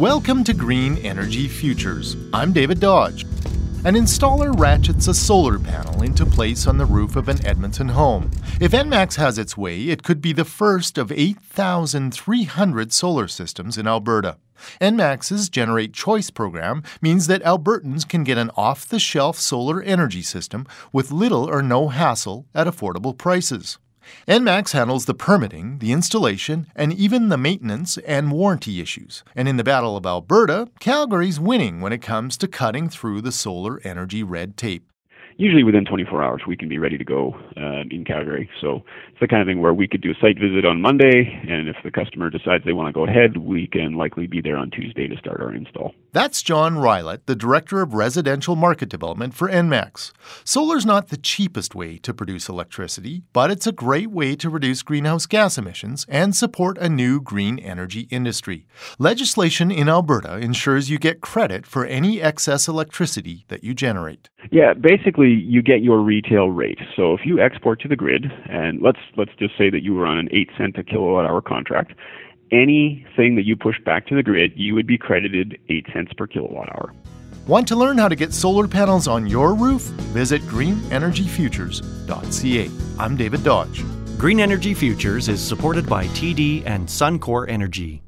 Welcome to Green Energy Futures. I'm David Dodge. An installer ratchets a solar panel into place on the roof of an Edmonton home. If Enmax has its way, it could be the first of 8,300 solar systems in Alberta. Enmax's Generate Choice program means that Albertans can get an off the shelf solar energy system with little or no hassle at affordable prices. Enmax handles the permitting, the installation, and even the maintenance and warranty issues. And in the Battle of Alberta, Calgary's winning when it comes to cutting through the solar energy red tape usually within 24 hours we can be ready to go uh, in Calgary. So it's the kind of thing where we could do a site visit on Monday, and if the customer decides they want to go ahead, we can likely be there on Tuesday to start our install. That's John Rylett, the Director of Residential Market Development for Enmax. Solar's not the cheapest way to produce electricity, but it's a great way to reduce greenhouse gas emissions and support a new green energy industry. Legislation in Alberta ensures you get credit for any excess electricity that you generate. Yeah, basically you get your retail rate. So if you export to the grid, and let's let's just say that you were on an eight cent a kilowatt hour contract, anything that you push back to the grid, you would be credited eight cents per kilowatt hour. Want to learn how to get solar panels on your roof? Visit greenenergyfutures.ca. I'm David Dodge. Green Energy Futures is supported by TD and Suncor Energy.